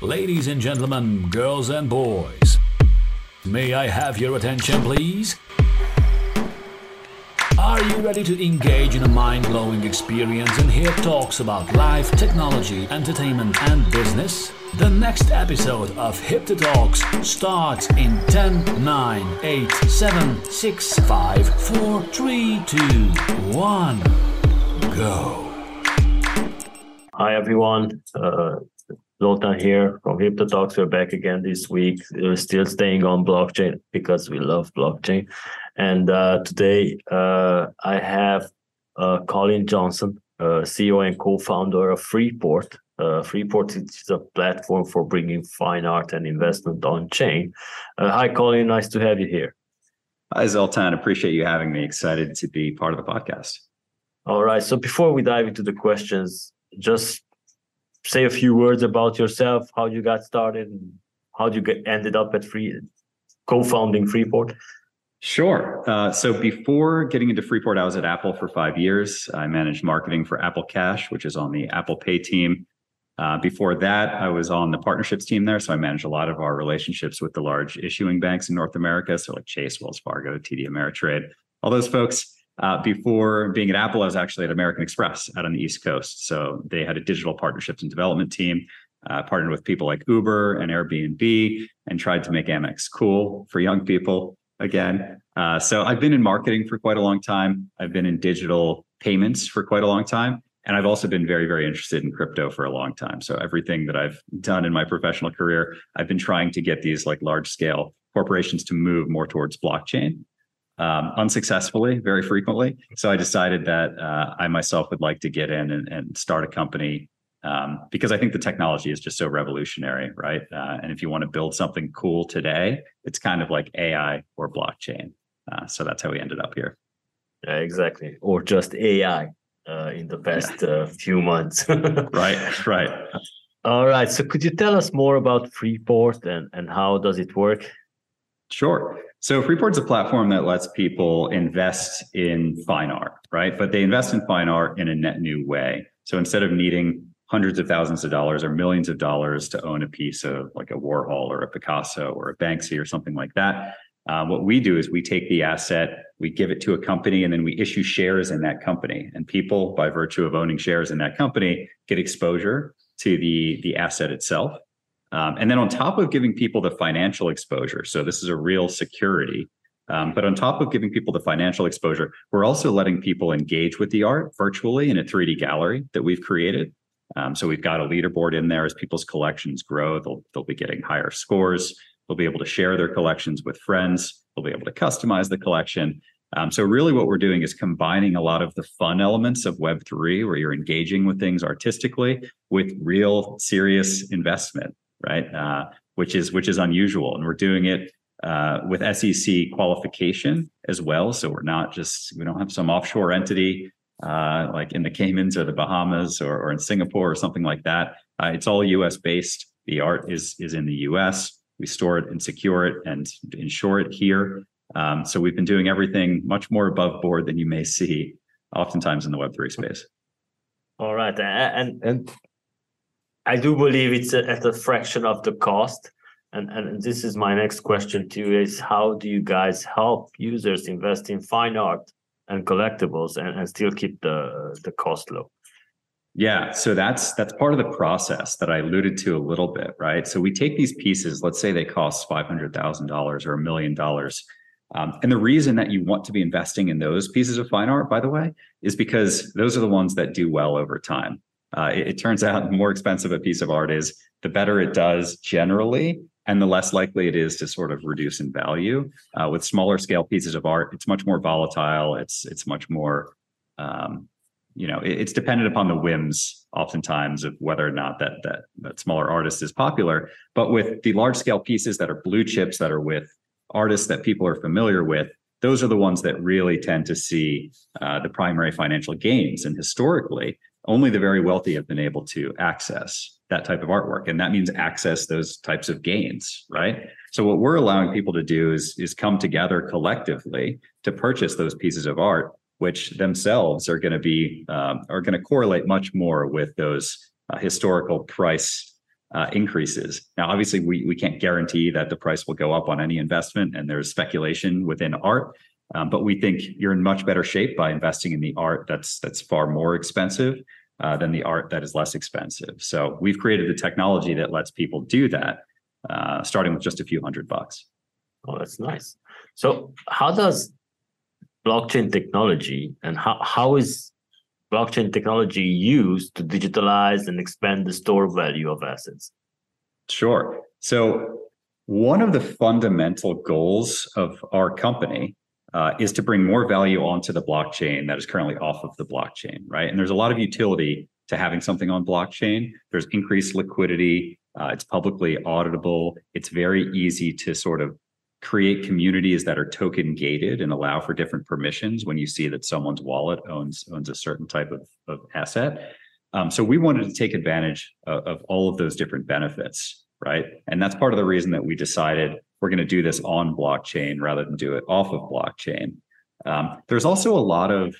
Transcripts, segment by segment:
Ladies and gentlemen, girls and boys, may I have your attention, please? Are you ready to engage in a mind blowing experience and hear talks about life, technology, entertainment, and business? The next episode of Hipther Talks starts in 10, 9, 8, 7, 6, 5, 4, 3, 2, 1. Go. Hi everyone, uh, Zoltan here from Hipther Talks. We're back again this week. We're still staying on blockchain because we love blockchain. And uh, today uh, I have uh, Colin Johnson, uh, CEO and co-founder of Freeport. Uh, Freeport is a platform for bringing fine art and investment on chain. Uh, hi, Colin. Nice to have you here. Hi, Zoltan. Appreciate you having me. Excited to be part of the podcast. All right. So before we dive into the questions, just say a few words about yourself, how you got started, how you get, ended up at Free, co-founding Freeport. Sure. Uh, so before getting into Freeport, I was at Apple for five years. I managed marketing for Apple Cash, which is on the Apple Pay team. Uh, before that, I was on the partnerships team there. So I managed a lot of our relationships with the large issuing banks in North America. So like Chase, Wells Fargo, TD Ameritrade, all those folks. Uh, before being at Apple, I was actually at American Express out on the East Coast. So they had a digital partnerships and development team, uh, partnered with people like Uber and Airbnb, and tried to make Amex cool for young people again. Uh, so I've been in marketing for quite a long time. I've been in digital payments for quite a long time. And I've also been very, very interested in crypto for a long time. So everything that I've done in my professional career, I've been trying to get these like large scale corporations to move more towards blockchain um, unsuccessfully very frequently. So I decided that uh, I myself would like to get in and, and start a company um, because I think the technology is just so revolutionary, right? Uh, and if you want to build something cool today, it's kind of like AI or blockchain. Uh, so that's how we ended up here. Yeah, exactly. Or just AI uh, in the past yeah. Uh, few months. right, right. All right. So could you tell us more about Freeport and, and how does it work? Sure. So Freeport's a platform that lets people invest in fine art, right? But they invest in fine art in a net new way. So instead of needing hundreds of thousands of dollars or millions of dollars to own a piece of like a Warhol or a Picasso or a Banksy or something like that, uh, what we do is we take the asset, we give it to a company, and then we issue shares in that company. And people, by virtue of owning shares in that company, get exposure to the the asset itself. Um, and then on top of giving people the financial exposure, so this is a real security. Um, but on top of giving people the financial exposure, we're also letting people engage with the art virtually in a 3D gallery that we've created. Um, so we've got a leaderboard in there as people's collections grow. They'll, they'll be getting higher scores. They'll be able to share their collections with friends. They'll be able to customize the collection. Um, so really what we're doing is combining a lot of the fun elements of Web3, where you're engaging with things artistically with real serious investment right? Uh, which is which is unusual, and we're doing it uh, with SEC qualification as well. So we're not just we don't have some offshore entity uh, like in the Caymans or the Bahamas or, or in Singapore or something like that. Uh, it's all U.S. based. The art is is in the U.S. We store it and secure it and insure it here. Um, so we've been doing everything much more above board than you may see, oftentimes in the Web three space. All right, and and I do believe it's at a fraction of the cost. And, and this is my next question to you is how do you guys help users invest in fine art and collectibles and, and still keep the the cost low? Yeah, so that's that's part of the process that I alluded to a little bit, right? So we take these pieces, let's say they cost five hundred thousand dollars or a million dollars, um, and the reason that you want to be investing in those pieces of fine art, by the way, is because those are the ones that do well over time. Uh, it, it, turns out the more expensive a piece of art is, the better it does generally, and the less likely it is to sort of reduce in value. Uh, with smaller scale pieces of art, it's much more volatile. It's it's much more, um, you know, it, it's dependent upon the whims, oftentimes, of whether or not that that that smaller artist is popular. But with the large scale pieces that are blue chips, that are with artists that people are familiar with, those are the ones that really tend to see uh, the primary financial gains. And historically, only the very wealthy have been able to access that type of artwork and that means access those types of gains right so what we're allowing people to do is is come together collectively to purchase those pieces of art which themselves are going to be um, are going to correlate much more with those uh, historical price uh, increases. Now, obviously, we, we can't guarantee that the price will go up on any investment, and there's speculation within art. Um, but we think you're in much better shape by investing in the art that's that's far more expensive uh, than the art that is less expensive. So we've created the technology that lets people do that, uh, starting with just a few hundred bucks. Oh, that's nice. So how does blockchain technology and how, how is blockchain technology used to digitalize and expand the store value of assets? Sure. So, one of the fundamental goals of our company uh, is to bring more value onto the blockchain that is currently off of the blockchain, right? And there's a lot of utility to having something on blockchain. There's increased liquidity. Uh, it's publicly auditable. It's very easy to sort of create communities that are token gated and allow for different permissions when you see that someone's wallet owns owns a certain type of, of asset. Um, so we wanted to take advantage of, of all of those different benefits, right? And that's part of the reason that we decided we're going to do this on blockchain rather than do it off of blockchain. Um, there's also a lot of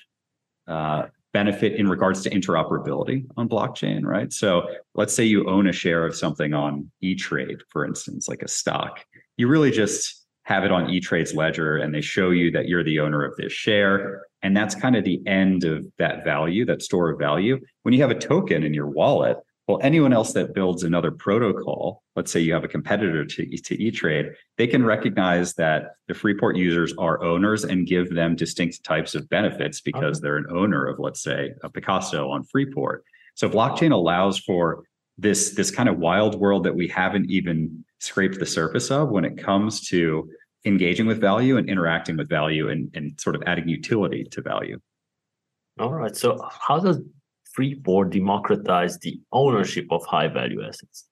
uh, benefit in regards to interoperability on blockchain, right? So let's say you own a share of something on E-Trade, for instance, like a stock. You really just have it on E-Trade's ledger and they show you that you're the owner of this share. And that's kind of the end of that value, that store of value. When you have a token in your wallet, well, anyone else that builds another protocol, let's say you have a competitor to, to E-Trade, they can recognize that the Freeport users are owners and give them distinct types of benefits because okay. they're an owner of, let's say, a Picasso on Freeport. So blockchain allows for this, this kind of wild world that we haven't even scraped the surface of when it comes to engaging with value and interacting with value and, and sort of adding utility to value. All right. So, how does Freeport democratize the ownership of high value assets?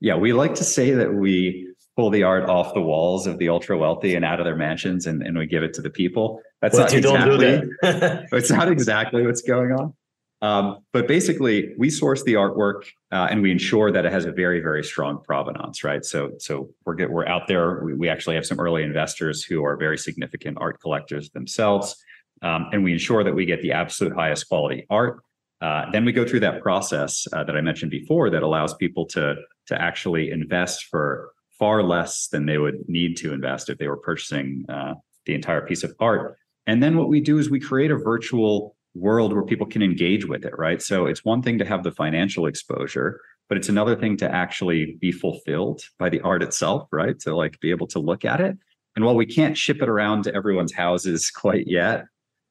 Yeah, we like to say that we pull the art off the walls of the ultra wealthy and out of their mansions and, and we give it to the people. That's not exactly that. it's not exactly what's going on. Um, but basically, we source the artwork uh, and we ensure that it has a very, very strong provenance, right? So, so we're get, we're out there. We, we actually have some early investors who are very significant art collectors themselves, um, and we ensure that we get the absolute highest quality art. Uh, then we go through that process uh, that I mentioned before that allows people to to actually invest for far less than they would need to invest if they were purchasing uh, the entire piece of art. And then what we do is we create a virtual world where people can engage with it, right? So it's one thing to have the financial exposure, but it's another thing to actually be fulfilled by the art itself, right? To like be able to look at it. And while we can't ship it around to everyone's houses quite yet,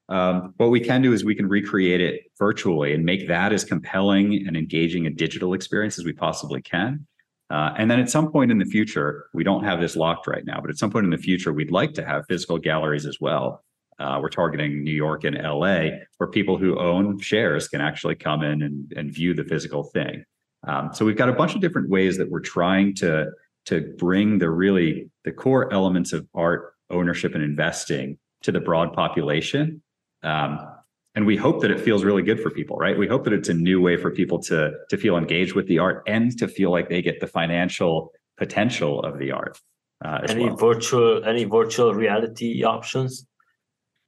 um, what we can do is we can recreate it virtually and make that as compelling and engaging a digital experience as we possibly can. Uh, and then at some point in the future, we don't have this locked right now, but at some point in the future, we'd like to have physical galleries as well uh, we're targeting New York and LA, where people who own shares can actually come in and, and view the physical thing. Um, so we've got a bunch of different ways that we're trying to to bring the really the core elements of art ownership and investing to the broad population. Um, and we hope that it feels really good for people, right? We hope that it's a new way for people to to feel engaged with the art and to feel like they get the financial potential of the art. Uh, any well. virtual any virtual reality options?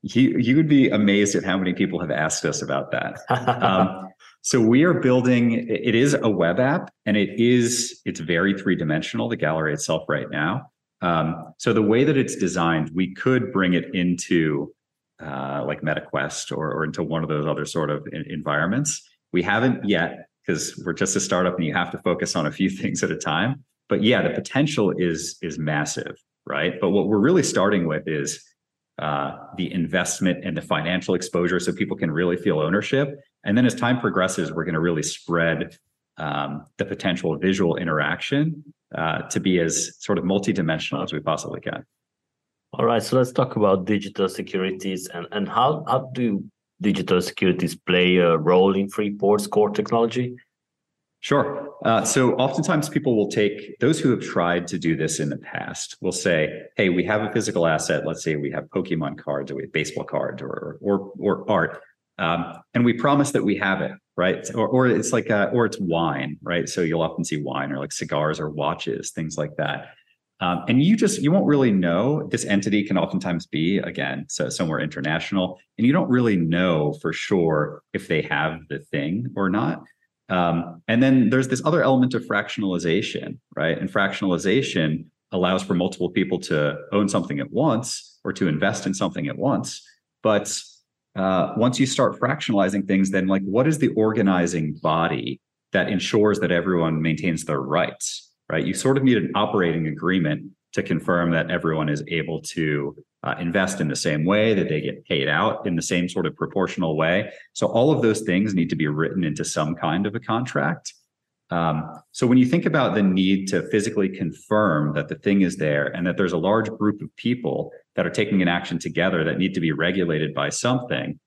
you you would be amazed at how many people have asked us about that. um, so we are building. It is a web app, and it is it's very three dimensional. The gallery itself, right now. Um, so the way that it's designed, we could bring it into uh, like MetaQuest or, or into one of those other sort of environments. We haven't yet because we're just a startup, and you have to focus on a few things at a time. But yeah, the potential is is massive, right? But what we're really starting with is uh, the investment and the financial exposure so people can really feel ownership. And then as time progresses, we're going to really spread um, the potential visual interaction uh, to be as sort of multidimensional as we possibly can. All right, so let's talk about digital securities and, and how, how do digital securities play a role in Freeport's core technology? Sure. Uh, so oftentimes people will take those who have tried to do this in the past will say, "Hey, we have a physical asset. Let's say we have Pokemon cards or we have baseball cards or or or art, um, and we promise that we have it, right? Or or it's like a, or it's wine, right? So you'll often see wine or like cigars or watches, things like that. Um, and you just you won't really know this entity can oftentimes be again so somewhere international and you don't really know for sure if they have the thing or not Um, and then there's this other element of fractionalization, right? And fractionalization allows for multiple people to own something at once or to invest in something at once. But uh, once you start fractionalizing things, then like what is the organizing body that ensures that everyone maintains their rights, right? You sort of need an operating agreement to confirm that everyone is able to uh, invest in the same way, that they get paid out in the same sort of proportional way. So all of those things need to be written into some kind of a contract. Um, so when you think about the need to physically confirm that the thing is there and that there's a large group of people that are taking an action together that need to be regulated by something,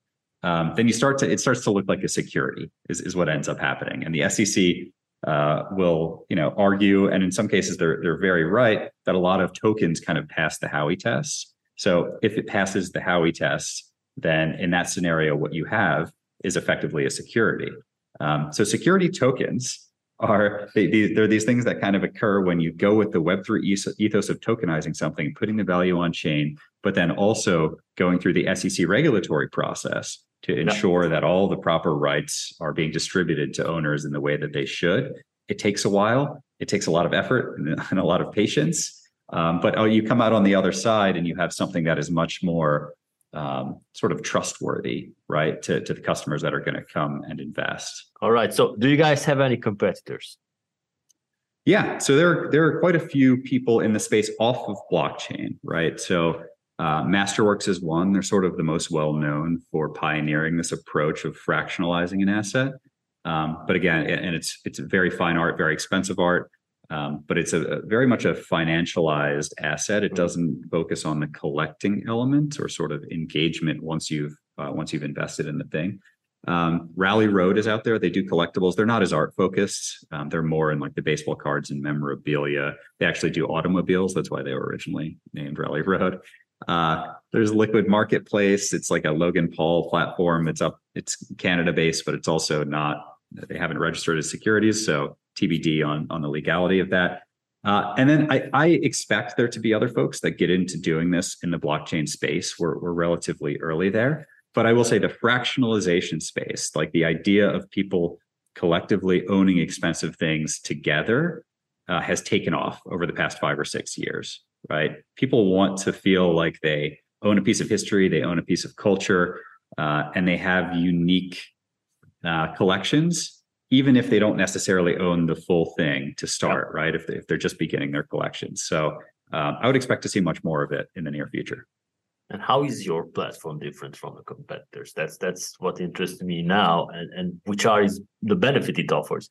um, then you start to it starts to look like a security is, is what ends up happening. And the SEC uh, will you know argue, and in some cases they're they're very right that a lot of tokens kind of pass the Howey test. So if it passes the Howey test, then in that scenario, what you have is effectively a security. Um, so security tokens are they, they, they're these things that kind of occur when you go with the Web3 ethos of tokenizing something, putting the value on chain, but then also going through the SEC regulatory process to ensure that all the proper rights are being distributed to owners in the way that they should. It takes a while. It takes a lot of effort and a lot of patience. Um, but oh, you come out on the other side and you have something that is much more um, sort of trustworthy, right, to, to the customers that are going to come and invest. All right. So, do you guys have any competitors? Yeah. So there, there are quite a few people in the space off of blockchain, right? So uh, Masterworks is one. They're sort of the most well known for pioneering this approach of fractionalizing an asset. Um, but again, and it's it's very fine art, very expensive art. Um, but it's a, a, very much a financialized asset. It doesn't focus on the collecting element or sort of engagement once you've uh, once you've invested in the thing. Um, Rally Road is out there. They do collectibles. They're not as art focused. Um, they're more in like the baseball cards and memorabilia. They actually do automobiles. That's why they were originally named Rally Road. Uh, there's a Liquid Marketplace. It's like a Logan Paul platform. It's up. It's Canada based, but it's also not. They haven't registered as securities, so TBD on on the legality of that. Uh, and then I, I, expect there to be other folks that get into doing this in the blockchain space. We're, we're relatively early there, but I will say the fractionalization space, like the idea of people collectively owning expensive things together, uh, has taken off over the past five or six years. Right? People want to feel like they own a piece of history, they own a piece of culture, uh, and they have unique uh, collections even if they don't necessarily own the full thing to start, yep. right? If, they, if they're just beginning their collections. So um, I would expect to see much more of it in the near future. And how is your platform different from the competitors? That's that's what interests me now, and and which are is the benefit it offers.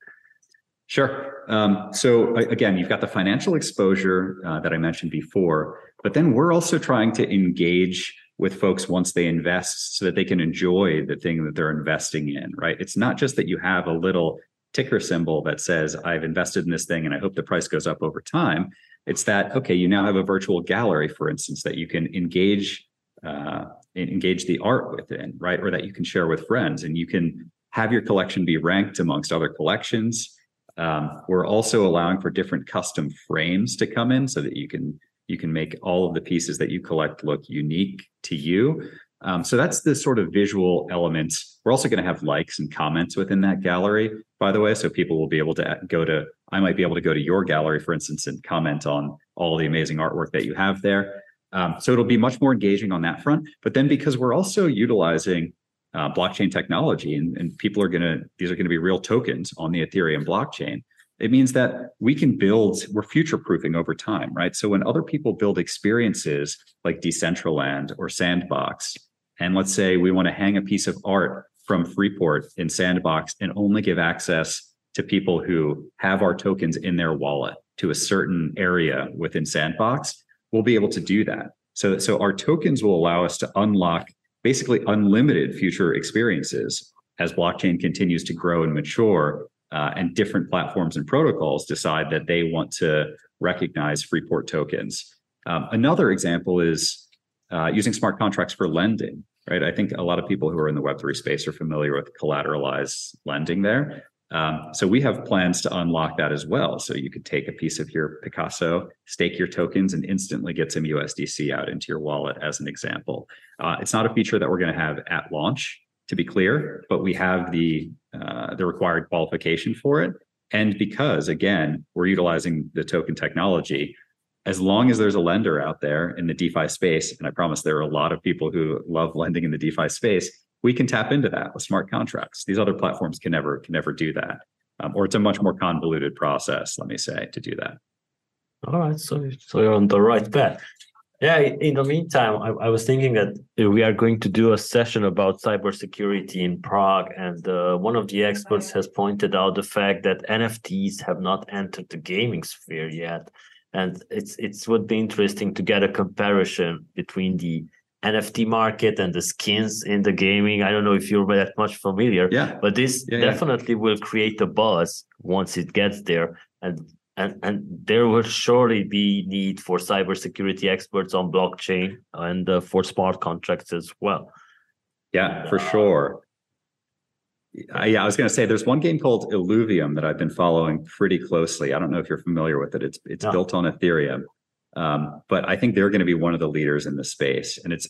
Sure. Um, so again, you've got the financial exposure uh, that I mentioned before, but then we're also trying to engage with folks once they invest so that they can enjoy the thing that they're investing in, right? It's not just that you have a little ticker symbol that says, I've invested in this thing and I hope the price goes up over time. It's that, okay, you now have a virtual gallery, for instance, that you can engage. Uh, engage the art within, right? Or that you can share with friends and you can have your collection be ranked amongst other collections. Um, we're also allowing for different custom frames to come in so that you can you can make all of the pieces that you collect look unique to you. Um, so that's the sort of visual elements. We're also going to have likes and comments within that gallery, by the way. So people will be able to go to, I might be able to go to your gallery, for instance, and comment on all the amazing artwork that you have there. Um, so it'll be much more engaging on that front. But then because we're also utilizing uh, blockchain technology and, and people are going to, these are going to be real tokens on the Ethereum blockchain. It means that we can build we're future proofing over time right? So when other people build experiences like decentraland or sandbox and let's say we want to hang a piece of art from freeport in sandbox and only give access to people who have our tokens in their wallet to a certain area within sandbox we'll be able to do that. So so our tokens will allow us to unlock basically unlimited future experiences as blockchain continues to grow and mature uh, and different platforms and protocols decide that they want to recognize Freeport tokens. Um, another example is uh, using smart contracts for lending, right? I think a lot of people who are in the Web3 space are familiar with collateralized lending there. Um, so we have plans to unlock that as well. So you could take a piece of your Picasso, stake your tokens, and instantly get some USDC out into your wallet, as an example. Uh, it's not a feature that we're going to have at launch, to be clear, but we have the uh, the required qualification for it. And because again, we're utilizing the token technology, as long as there's a lender out there in the DeFi space, and I promise there are a lot of people who love lending in the DeFi space, we can tap into that with smart contracts. These other platforms can never can never do that, um, or it's a much more convoluted process. Let me say to do that. All right, so so you're on the right path. Yeah. In the meantime, I, I was thinking that we are going to do a session about cybersecurity in Prague, and uh, one of the experts has pointed out the fact that NFTs have not entered the gaming sphere yet and it's it's would be interesting to get a comparison between the NFT market and the skins in the gaming. I don't know if you're that much familiar, yeah. but this yeah, definitely yeah. will create a buzz once it gets there, and and and there will surely be need for cybersecurity experts on blockchain and uh, for smart contracts as well. Yeah, for sure. Uh, yeah, I was going to say there's one game called Illuvium that I've been following pretty closely. I don't know if you're familiar with it. It's it's no. built on Ethereum, um, but I think they're going to be one of the leaders in the space, and it's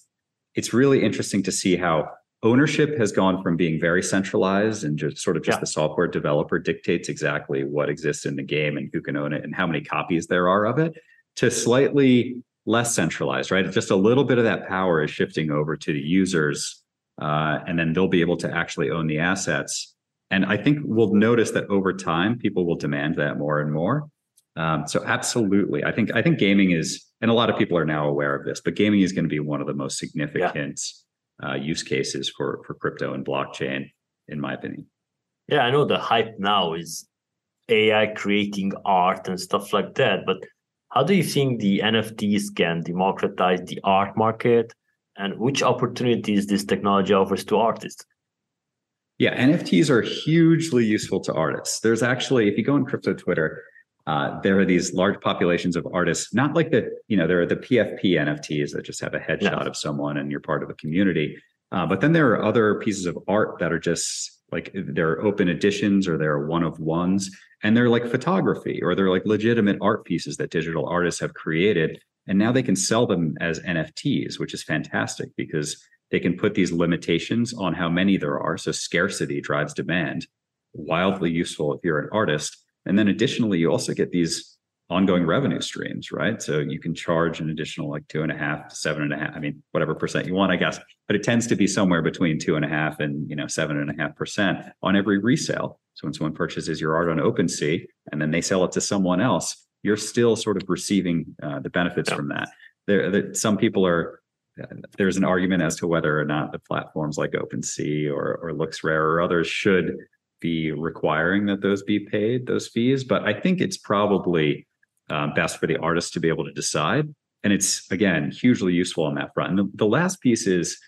it's really interesting to see how ownership has gone from being very centralized and just sort of just yeah. the software developer dictates exactly what exists in the game and who can own it and how many copies there are of it to slightly less centralized right just a little bit of that power is shifting over to the users uh, and then they'll be able to actually own the assets. And I think we'll notice that over time, people will demand that more and more. Um, so absolutely, I think I think gaming is, and a lot of people are now aware of this, but gaming is going to be one of the most significant yeah. uh, use cases for for crypto and blockchain, in my opinion. Yeah, I know the hype now is AI creating art and stuff like that, but how do you think the NFTs can democratize the art market and which opportunities this technology offers to artists. Yeah, NFTs are hugely useful to artists. There's actually, if you go on crypto Twitter, uh, there are these large populations of artists, not like the, you know, there are the PFP NFTs that just have a headshot yeah. of someone and you're part of a community. Uh, but then there are other pieces of art that are just like they're open editions or they're one of ones and they're like photography or they're like legitimate art pieces that digital artists have created and now they can sell them as NFTs, which is fantastic because they can put these limitations on how many there are. So scarcity drives demand, wildly useful if you're an artist. And then additionally, you also get these ongoing revenue streams, right? So you can charge an additional like two and a half to seven and a half. I mean, whatever percent you want, I guess, but it tends to be somewhere between two and a half and you know seven and a half percent on every resale. So when someone purchases your art on OpenSea and then they sell it to someone else, you're still sort of receiving uh, the benefits yeah. from that. There, there, some people are. There's an argument as to whether or not the platforms like OpenSea or or LooksRare or others should be requiring that those be paid those fees. But I think it's probably um, best for the artist to be able to decide. And it's again hugely useful on that front. And the, the last piece is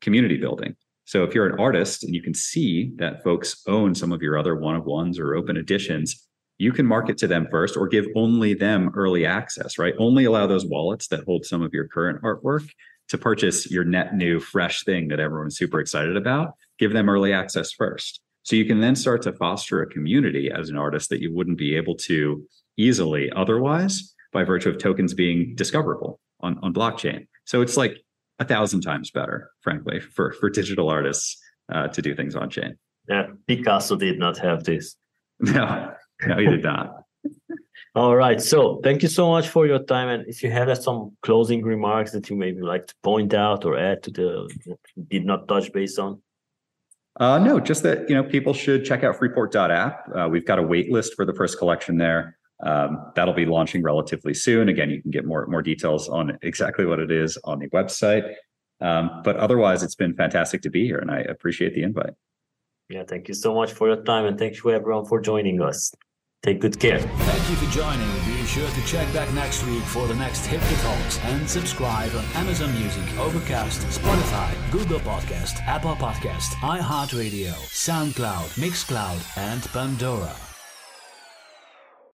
community building. So if you're an artist and you can see that folks own some of your other one of ones or open editions, you can market to them first or give only them early access, right? Only allow those wallets that hold some of your current artwork to purchase your net new fresh thing that everyone's super excited about. Give them early access first. So you can then start to foster a community as an artist that you wouldn't be able to easily otherwise by virtue of tokens being discoverable on, on blockchain. So it's like a thousand times better, frankly, for, for digital artists uh, to do things on chain. Yeah, Picasso did not have this. No, no, you did not. All right. So thank you so much for your time. And if you have some closing remarks that you maybe like to point out or add to the did not touch base on. Uh, no, just that you know people should check out Freeport.app. Uh, we've got a wait list for the first collection there. Um, that'll be launching relatively soon. Again, you can get more more details on exactly what it is on the website. Um, but otherwise, it's been fantastic to be here, and I appreciate the invite. Yeah, thank you so much for your time, and thank you everyone for joining us. Take good care. Thank you for joining. Be sure to check back next week for the next Hip Talks and subscribe on Amazon Music, Overcast, Spotify, Google Podcast, Apple Podcast, iHeartRadio, SoundCloud, Mixcloud, and Pandora.